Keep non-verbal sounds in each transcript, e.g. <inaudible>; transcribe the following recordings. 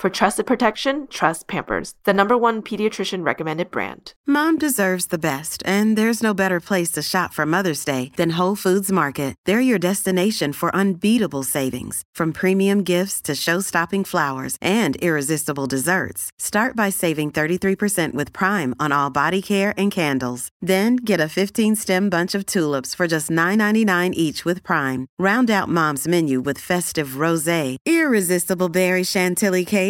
For trusted protection, trust Pampers, the number one pediatrician recommended brand. Mom deserves the best, and there's no better place to shop for Mother's Day than Whole Foods Market. They're your destination for unbeatable savings, from premium gifts to show-stopping flowers and irresistible desserts. Start by saving 33% with Prime on all body care and candles. Then get a 15-stem bunch of tulips for just $9.99 each with Prime. Round out Mom's menu with festive rosé, irresistible berry chantilly cake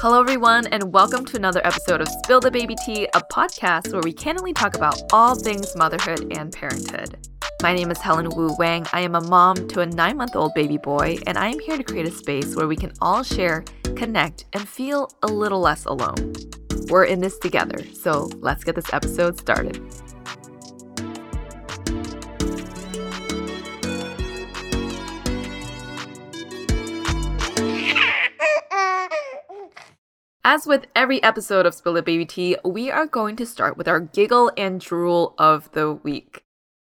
Hello, everyone, and welcome to another episode of Spill the Baby Tea, a podcast where we candidly talk about all things motherhood and parenthood. My name is Helen Wu Wang. I am a mom to a nine month old baby boy, and I am here to create a space where we can all share, connect, and feel a little less alone. We're in this together, so let's get this episode started. As with every episode of Spill the Baby Tea, we are going to start with our giggle and drool of the week.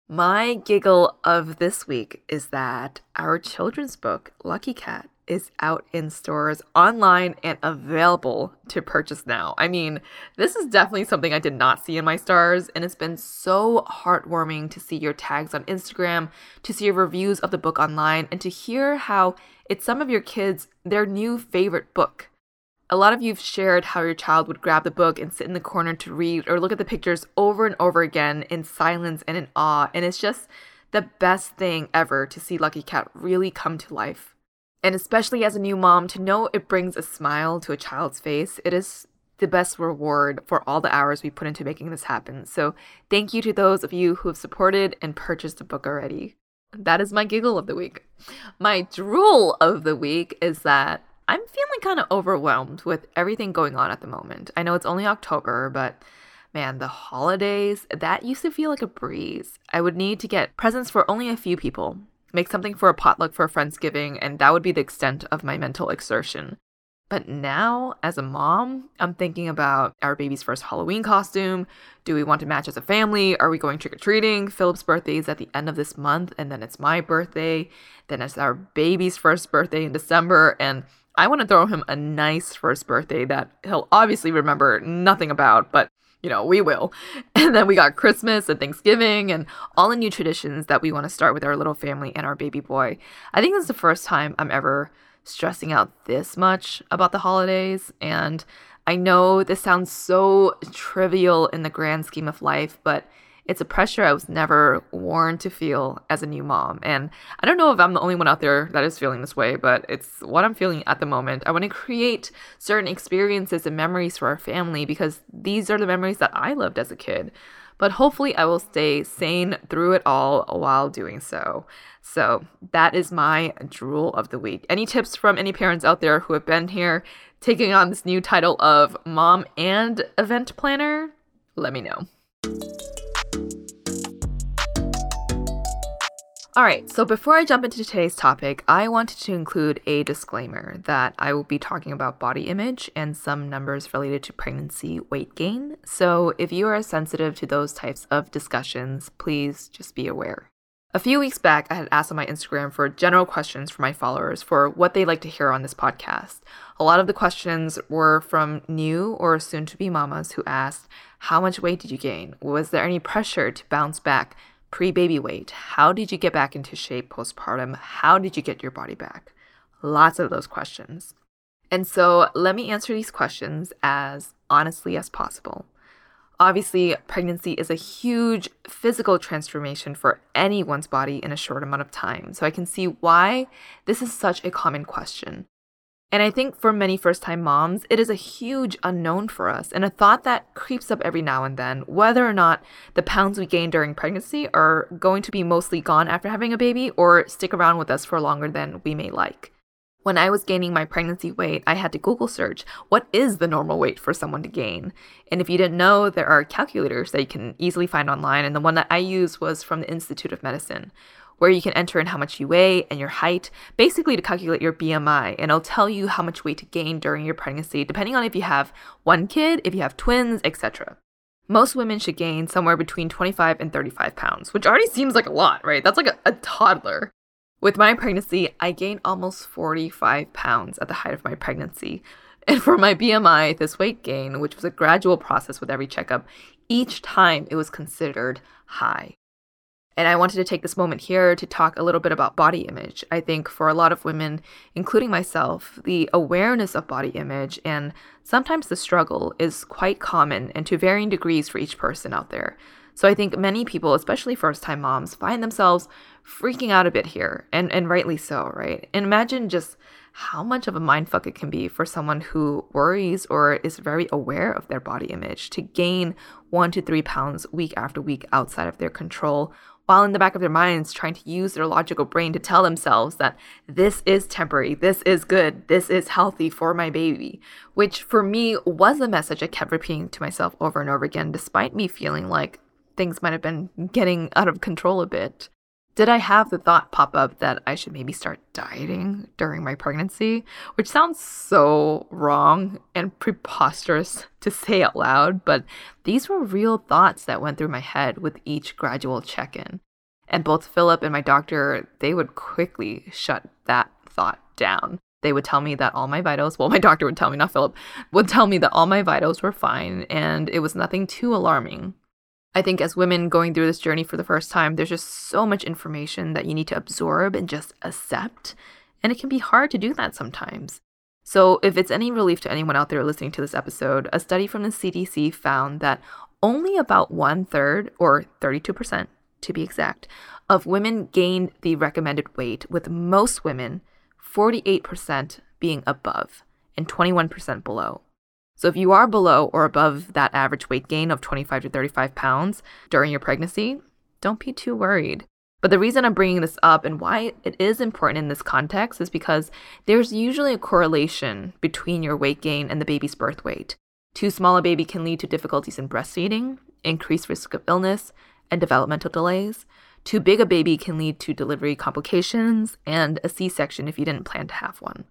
My giggle of this week is that our children's book, Lucky Cat, is out in stores online and available to purchase now. I mean, this is definitely something I did not see in my stars, and it's been so heartwarming to see your tags on Instagram, to see your reviews of the book online, and to hear how it's some of your kids' their new favorite book. A lot of you've shared how your child would grab the book and sit in the corner to read or look at the pictures over and over again in silence and in awe, and it's just the best thing ever to see Lucky Cat really come to life. And especially as a new mom, to know it brings a smile to a child's face, it is the best reward for all the hours we put into making this happen. So, thank you to those of you who have supported and purchased the book already. That is my giggle of the week. My drool of the week is that I'm feeling kind of overwhelmed with everything going on at the moment. I know it's only October, but man, the holidays, that used to feel like a breeze. I would need to get presents for only a few people, make something for a potluck for a Friendsgiving, and that would be the extent of my mental exertion. But now, as a mom, I'm thinking about our baby's first Halloween costume. Do we want to match as a family? Are we going trick or treating? Philip's birthday is at the end of this month, and then it's my birthday. Then it's our baby's first birthday in December, and I want to throw him a nice first birthday that he'll obviously remember nothing about, but you know, we will. <laughs> And then we got Christmas and Thanksgiving and all the new traditions that we want to start with our little family and our baby boy. I think this is the first time I'm ever stressing out this much about the holidays. And I know this sounds so trivial in the grand scheme of life, but it's a pressure I was never warned to feel as a new mom. And I don't know if I'm the only one out there that is feeling this way, but it's what I'm feeling at the moment. I want to create certain experiences and memories for our family because these are the memories that I loved as a kid. But hopefully, I will stay sane through it all while doing so. So, that is my drool of the week. Any tips from any parents out there who have been here taking on this new title of mom and event planner? Let me know. All right, so before I jump into today's topic, I wanted to include a disclaimer that I will be talking about body image and some numbers related to pregnancy weight gain. So if you are sensitive to those types of discussions, please just be aware. A few weeks back, I had asked on my Instagram for general questions from my followers for what they'd like to hear on this podcast. A lot of the questions were from new or soon to be mamas who asked, How much weight did you gain? Was there any pressure to bounce back pre baby weight? How did you get back into shape postpartum? How did you get your body back? Lots of those questions. And so let me answer these questions as honestly as possible. Obviously, pregnancy is a huge physical transformation for anyone's body in a short amount of time. So I can see why this is such a common question. And I think for many first time moms, it is a huge unknown for us and a thought that creeps up every now and then whether or not the pounds we gain during pregnancy are going to be mostly gone after having a baby or stick around with us for longer than we may like. When I was gaining my pregnancy weight, I had to Google search what is the normal weight for someone to gain. And if you didn't know, there are calculators that you can easily find online. And the one that I used was from the Institute of Medicine, where you can enter in how much you weigh and your height, basically to calculate your BMI. And it'll tell you how much weight to gain during your pregnancy, depending on if you have one kid, if you have twins, etc. Most women should gain somewhere between 25 and 35 pounds, which already seems like a lot, right? That's like a, a toddler. With my pregnancy, I gained almost 45 pounds at the height of my pregnancy. <laughs> And for my BMI, this weight gain, which was a gradual process with every checkup, each time it was considered high. And I wanted to take this moment here to talk a little bit about body image. I think for a lot of women, including myself, the awareness of body image and sometimes the struggle is quite common and to varying degrees for each person out there. So I think many people, especially first time moms, find themselves freaking out a bit here, and, and rightly so, right? And imagine just how much of a mindfuck it can be for someone who worries or is very aware of their body image to gain one to three pounds week after week outside of their control, while in the back of their minds trying to use their logical brain to tell themselves that this is temporary, this is good, this is healthy for my baby, which for me was a message I kept repeating to myself over and over again, despite me feeling like things might have been getting out of control a bit. Did I have the thought pop up that I should maybe start dieting during my pregnancy? Which sounds so wrong and preposterous <laughs> to say out loud, but these were real thoughts that went through my head with each gradual check in. And both Philip and my doctor, they would quickly shut that thought down. They would tell me that all my vitals, well, my doctor would tell me, not Philip, would tell me that all my vitals were fine and it was nothing too alarming. I think as women going through this journey for the first time, there's just so much information that you need to absorb and just accept. And it can be hard to do that sometimes. So, if it's any relief to anyone out there listening to this episode, a study from the CDC found that only about one third, or 32% to be exact, of women gained the recommended weight, with most women, 48% being above and 21% below. So if you are below or above that average weight gain of 25 to 35 pounds during your pregnancy, don't be too worried. But the reason I'm bringing this up and why it is important in this context is because there's usually a correlation between your weight gain and the baby's birth weight. Too small a baby can lead to difficulties in breastfeeding, increased risk of illness, and developmental delays. Too big a baby can lead to delivery complications and a C section if you didn't plan to have one.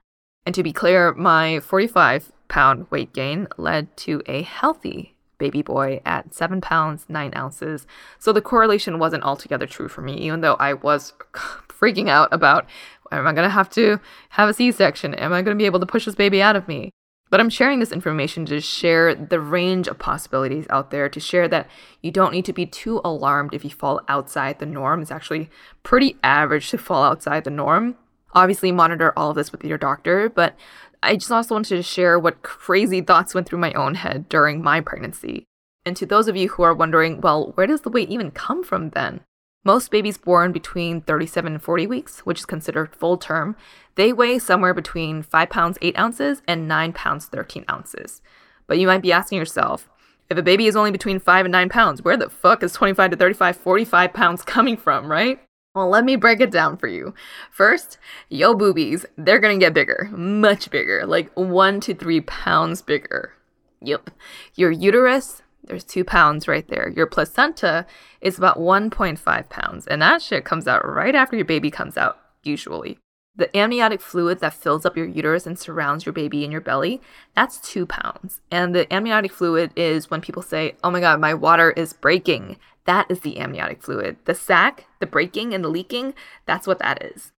And to be clear, my 45 pound weight gain led to a healthy baby boy at 7 pounds 9 ounces. So the correlation wasn't altogether true for me, even though I was <laughs> freaking out about am I going to have to have a C section? Am I going to be able to push this baby out of me? But I'm sharing this information to share the range of possibilities out there, to share that you don't need to be too alarmed if you fall outside the norm. It's actually pretty average to fall outside the norm. Obviously, monitor all of this with your doctor, but I just also wanted to share what crazy thoughts went through my own head during my pregnancy. And to those of you who are wondering, well, where does the weight even come from then? Most babies born between 37 and 40 weeks, which is considered full term, they weigh somewhere between 5 pounds 8 ounces and 9 pounds 13 ounces. But you might be asking yourself, if a baby is only between 5 and 9 pounds, where the fuck is 25 to 35, 45 pounds coming from, right? Well, let me break it down for you. First, yo boobies, they're gonna get bigger, much bigger, like one to three pounds bigger. Yep. Your uterus, there's two pounds right there. Your placenta is about 1.5 pounds, and that shit comes out right after your baby comes out, usually. The amniotic fluid that fills up your uterus and surrounds your baby in your belly, that's two pounds. And the amniotic fluid is when people say, oh my god, my water is breaking. That is the amniotic fluid. The sac, the breaking and the leaking, that's what that is.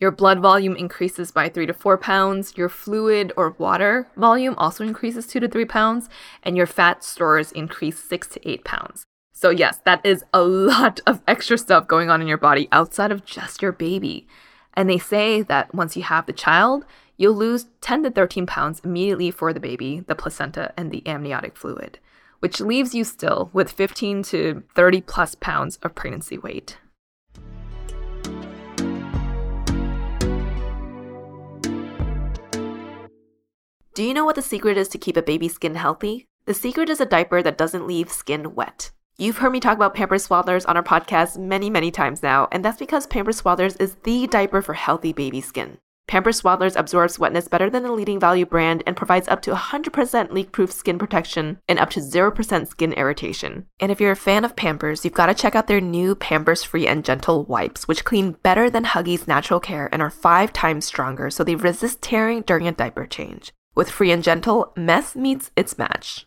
Your blood volume increases by three to four pounds. Your fluid or water volume also increases two to three pounds. And your fat stores increase six to eight pounds. So, yes, that is a lot of extra stuff going on in your body outside of just your baby. And they say that once you have the child, you'll lose 10 to 13 pounds immediately for the baby, the placenta, and the amniotic fluid, which leaves you still with 15 to 30 plus pounds of pregnancy weight. Do you know what the secret is to keep a baby's skin healthy? The secret is a diaper that doesn't leave skin wet. You've heard me talk about Pampers Swaddlers on our podcast many, many times now, and that's because Pampers Swaddlers is the diaper for healthy baby skin. Pampers Swaddlers absorbs wetness better than the leading value brand and provides up to 100% leak-proof skin protection and up to 0% skin irritation. And if you're a fan of Pampers, you've got to check out their new Pampers Free and Gentle wipes, which clean better than Huggies Natural Care and are five times stronger, so they resist tearing during a diaper change. With Free and Gentle, mess meets its match.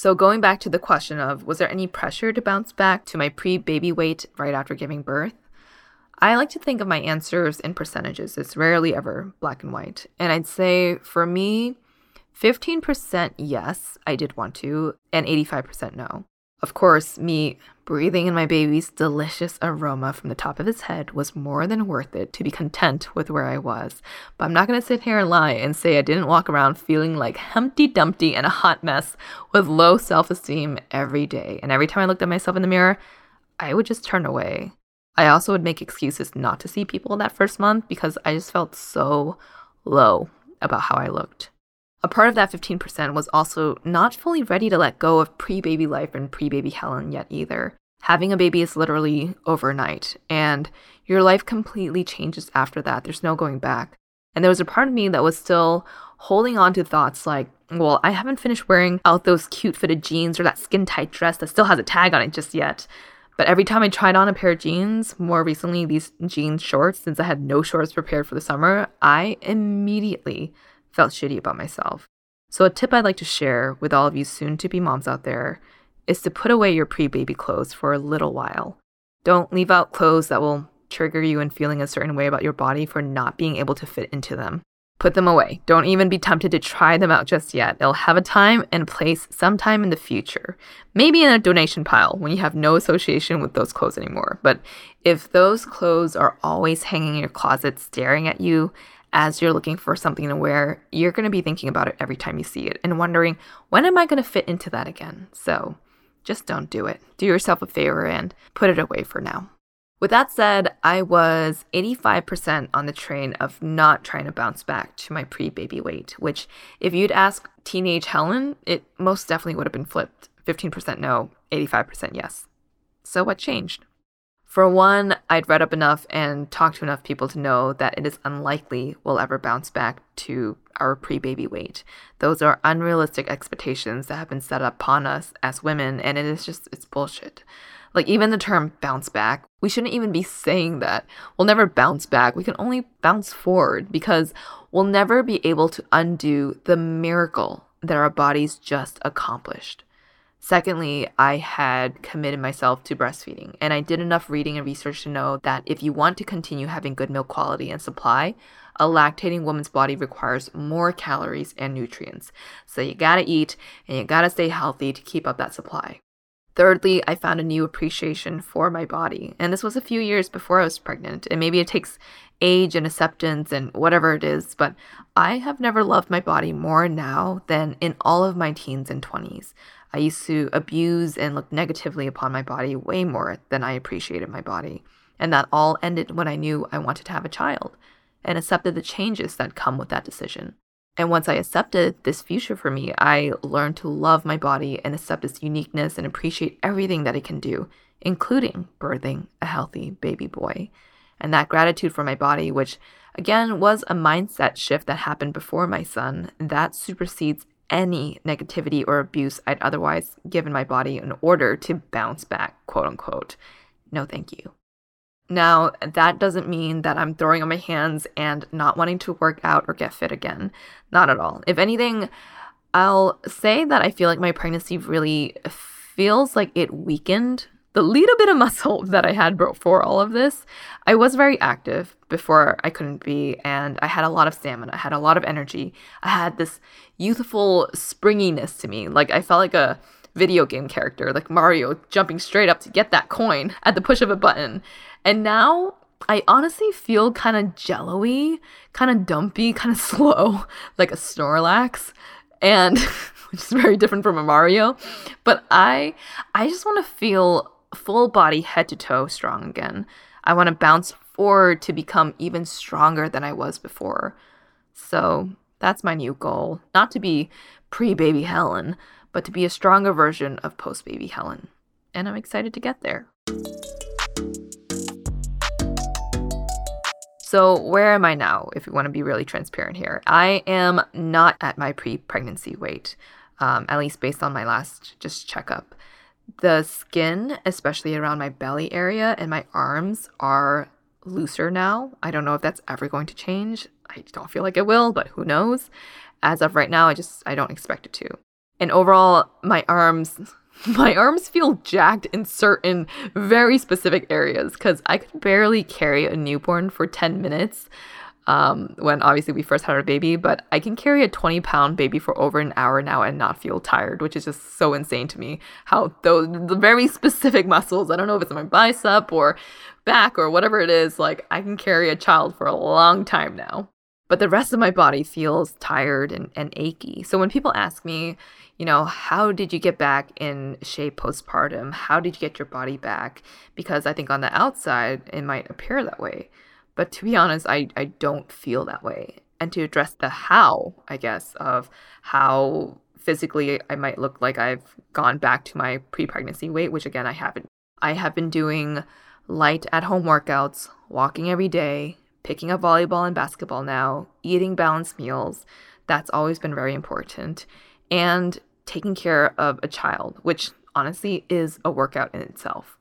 So, going back to the question of was there any pressure to bounce back to my pre baby weight right after giving birth? I like to think of my answers in percentages. It's rarely ever black and white. And I'd say for me, 15% yes, I did want to, and 85% no. Of course, me breathing in my baby's delicious aroma from the top of his head was more than worth it to be content with where I was. But I'm not going to sit here and lie and say I didn't walk around feeling like Humpty Dumpty and a hot mess with low self esteem every day. And every time I looked at myself in the mirror, I would just turn away. I also would make excuses not to see people that first month because I just felt so low about how I looked. A part of that 15% was also not fully ready to let go of pre baby life and pre baby Helen yet either. Having a baby is literally overnight, and your life completely changes after that. There's no going back. And there was a part of me that was still holding on to thoughts like, well, I haven't finished wearing out those cute fitted jeans or that skin tight dress that still has a tag on it just yet. But every time I tried on a pair of jeans, more recently these jeans shorts, since I had no shorts prepared for the summer, I immediately felt shitty about myself. So, a tip I'd like to share with all of you soon to be moms out there is to put away your pre baby clothes for a little while. Don't leave out clothes that will trigger you in feeling a certain way about your body for not being able to fit into them. Put them away. Don't even be tempted to try them out just yet. They'll have a time and place sometime in the future. Maybe in a donation pile when you have no association with those clothes anymore. But if those clothes are always hanging in your closet staring at you, as you're looking for something to wear, you're going to be thinking about it every time you see it and wondering, when am I going to fit into that again? So just don't do it. Do yourself a favor and put it away for now. With that said, I was 85% on the train of not trying to bounce back to my pre baby weight, which, if you'd ask teenage Helen, it most definitely would have been flipped 15% no, 85% yes. So, what changed? For one, I'd read up enough and talked to enough people to know that it is unlikely we'll ever bounce back to our pre baby weight. Those are unrealistic expectations that have been set upon us as women, and it is just, it's bullshit. Like, even the term bounce back, we shouldn't even be saying that. We'll never bounce back. We can only bounce forward because we'll never be able to undo the miracle that our bodies just accomplished. Secondly, I had committed myself to breastfeeding, and I did enough reading and research to know that if you want to continue having good milk quality and supply, a lactating woman's body requires more calories and nutrients. So you gotta eat and you gotta stay healthy to keep up that supply. Thirdly, I found a new appreciation for my body, and this was a few years before I was pregnant, and maybe it takes age and acceptance and whatever it is, but I have never loved my body more now than in all of my teens and 20s. I used to abuse and look negatively upon my body way more than I appreciated my body. And that all ended when I knew I wanted to have a child and accepted the changes that come with that decision. And once I accepted this future for me, I learned to love my body and accept its uniqueness and appreciate everything that it can do, including birthing a healthy baby boy. And that gratitude for my body, which again was a mindset shift that happened before my son, that supersedes any negativity or abuse I'd otherwise given my body in order to bounce back, quote unquote. No, thank you. Now, that doesn't mean that I'm throwing on my hands and not wanting to work out or get fit again. Not at all. If anything, I'll say that I feel like my pregnancy really feels like it weakened the little bit of muscle <laughs> that I had before all of this. I was very active before I couldn't be, and I had a lot of stamina, I had a lot of energy. I had this youthful springiness to me. Like I felt like a video game character, like Mario jumping straight up to get that coin at the push of a button. And now I honestly feel kind of jello-y, kind of dumpy, kind of <laughs> slow, like a Snorlax. And <laughs> which is very different from a Mario, but I I just want to feel full body head to toe strong again. I want to bounce forward to become even stronger than I was before. So, that's my new goal. Not to be pre-baby Helen, but to be a stronger version of post-baby Helen. And I'm excited to get there. So, where am I now, if we want to be really transparent here? I am not at my pre pregnancy weight, um, at least based on my last just checkup. The skin, especially around my belly area and my arms, are looser now. I don't know if that's ever going to change. I don't feel like it will, but who knows? As of right now, I just I don't expect it to. And overall, my arms <laughs> my arms feel jacked in certain very specific areas because I could barely carry a newborn for 10 minutes um, when obviously we first had our baby, but I can carry a 20 pound baby for over an hour now and not feel tired, which is just so insane to me. How those the very specific muscles, I don't know if it's my bicep or back or whatever it is, like I can carry a child for a long time now. But the rest of my body feels tired and, and achy. So when people ask me, you know, how did you get back in shape postpartum? How did you get your body back? Because I think on the outside, it might appear that way. But to be honest, I, I don't feel that way. And to address the how, I guess, of how physically I might look like I've gone back to my pre pregnancy weight, which again, I haven't. I have been doing light at home workouts, walking every day, picking up volleyball and basketball now, eating balanced meals. That's always been very important. And taking care of a child, which honestly is a workout in itself.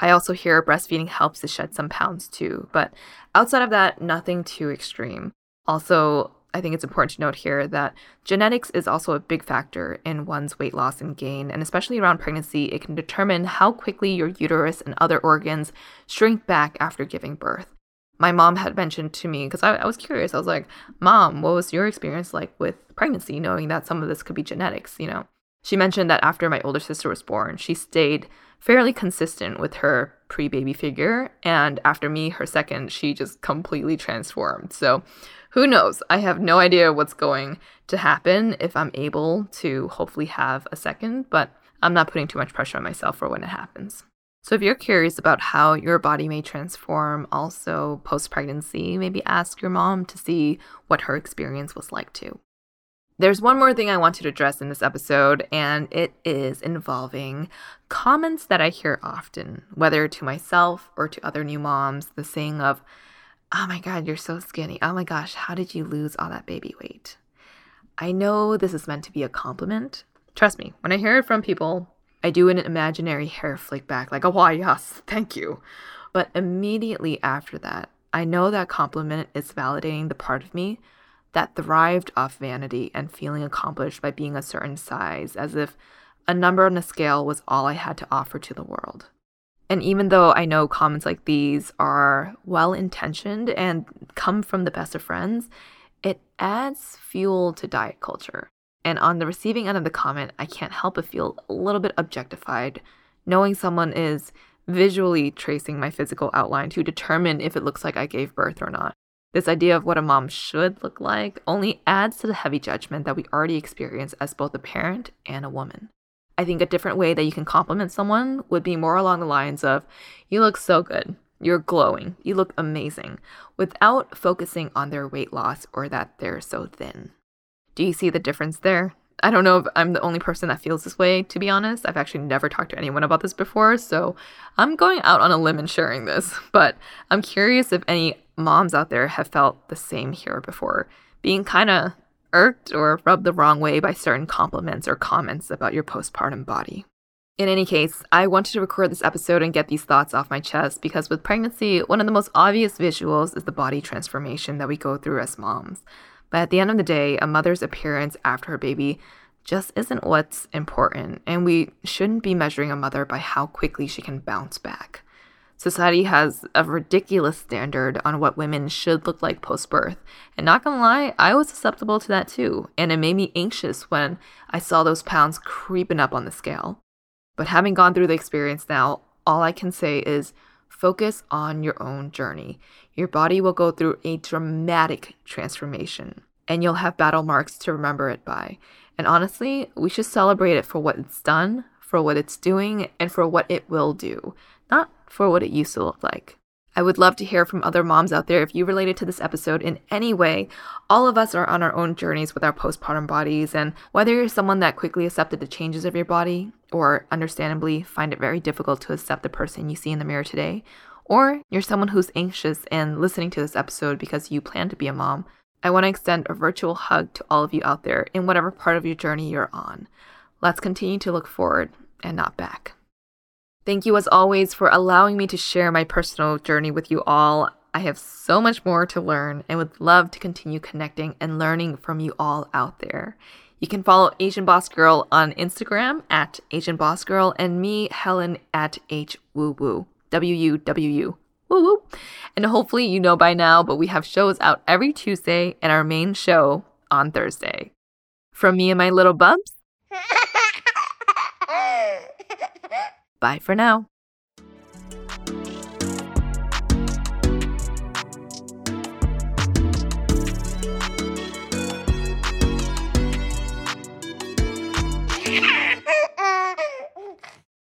I also hear breastfeeding helps to shed some pounds too, but outside of that, nothing too extreme. Also, I think it's important to note here that genetics is also a big factor in one's weight loss and gain, and especially around pregnancy, it can determine how quickly your uterus and other organs shrink back after giving birth. My mom had mentioned to me, because I, I, was curious, I was like, Mom, what was your experience like with pregnancy, knowing that some of this could be genetics, you know? She mentioned that after my older sister was born, she stayed fairly consistent with her pre baby figure. And after me, her second, she just completely transformed. So who knows? I have no idea what's going to happen if I'm able to hopefully have a second, but I'm not putting too much pressure on myself for when it happens. So, if you're curious about how your body may transform also post pregnancy, maybe ask your mom to see what her experience was like too. There's one more thing I wanted to address in this episode, and it is involving comments that I hear often, whether to myself or to other new moms, the saying of, Oh my God, you're so skinny. Oh my gosh, how did you lose all that baby weight? I know this is meant to be a compliment. Trust me, when I hear it from people, I do an imaginary hair flick back, like, oh, why, <laughs> yes, thank you. But immediately after that, I know that compliment is validating the part of me that thrived off vanity and feeling accomplished by being a certain size, as if a number on a scale was all I had to offer to the world. And even though I know comments like these are well intentioned and come from the best of friends, it adds fuel to diet culture. And on the receiving end of the comment, I can't help but feel a little bit objectified, knowing someone is visually tracing my physical outline to determine if it looks like I gave birth or not. This idea of what a mom should look like only adds to the heavy judgment that we already experience as both a parent and a woman. I think a different way that you can compliment someone would be more along the lines of, You look so good. You're glowing. You look amazing, without focusing on their weight loss or that they're so thin. Do you see the difference there? I don't know if I'm the only person that feels this way, to be honest. I've actually never talked to anyone about this before, so I'm going out on a limb and sharing this. <laughs> But I'm curious if any moms out there have felt the same here before, being kind of irked or rubbed the wrong way by certain compliments or comments about your postpartum body. In any case, I wanted to record this episode and get these thoughts off my chest because with pregnancy, one of the most obvious visuals is the body transformation that we go through as moms. But at the end of the day, a mother's appearance after her baby just isn't what's important, and we shouldn't be measuring a mother by how quickly she can bounce back. Society has a ridiculous standard on what women should look like post birth. And not gonna lie, I was susceptible to that too, and it made me anxious when I saw those pounds creeping up on the scale. But having gone through the experience now, all I can say is focus on your own journey. Your body will go through a dramatic transformation, and you'll have battle marks to remember it by. And honestly, we should celebrate it for what it's done, for what it's doing, and for what it will do, not for what it used to look like. I would love to hear from other moms out there if you related to this episode in any way. All of us are on our own journeys with our postpartum bodies, and whether you're someone that quickly accepted the changes of your body, or understandably find it very difficult to accept the person you see in the mirror today, or you're someone who's anxious and listening to this episode because you plan to be a mom, I want to extend a virtual hug to all of you out there in whatever part of your journey you're on. Let's continue to look forward and not back. Thank you, as always, for allowing me to share my personal journey with you all. I have so much more to learn and would love to continue connecting and learning from you all out there. You can follow Asian Boss Girl on Instagram at Asian Boss Girl and me, Helen, at H Woo Woo. W U W U. Woo woo. And hopefully you know by now, but we have shows out every Tuesday and our main show on Thursday. From me and my little bumps. <laughs> Bye for now.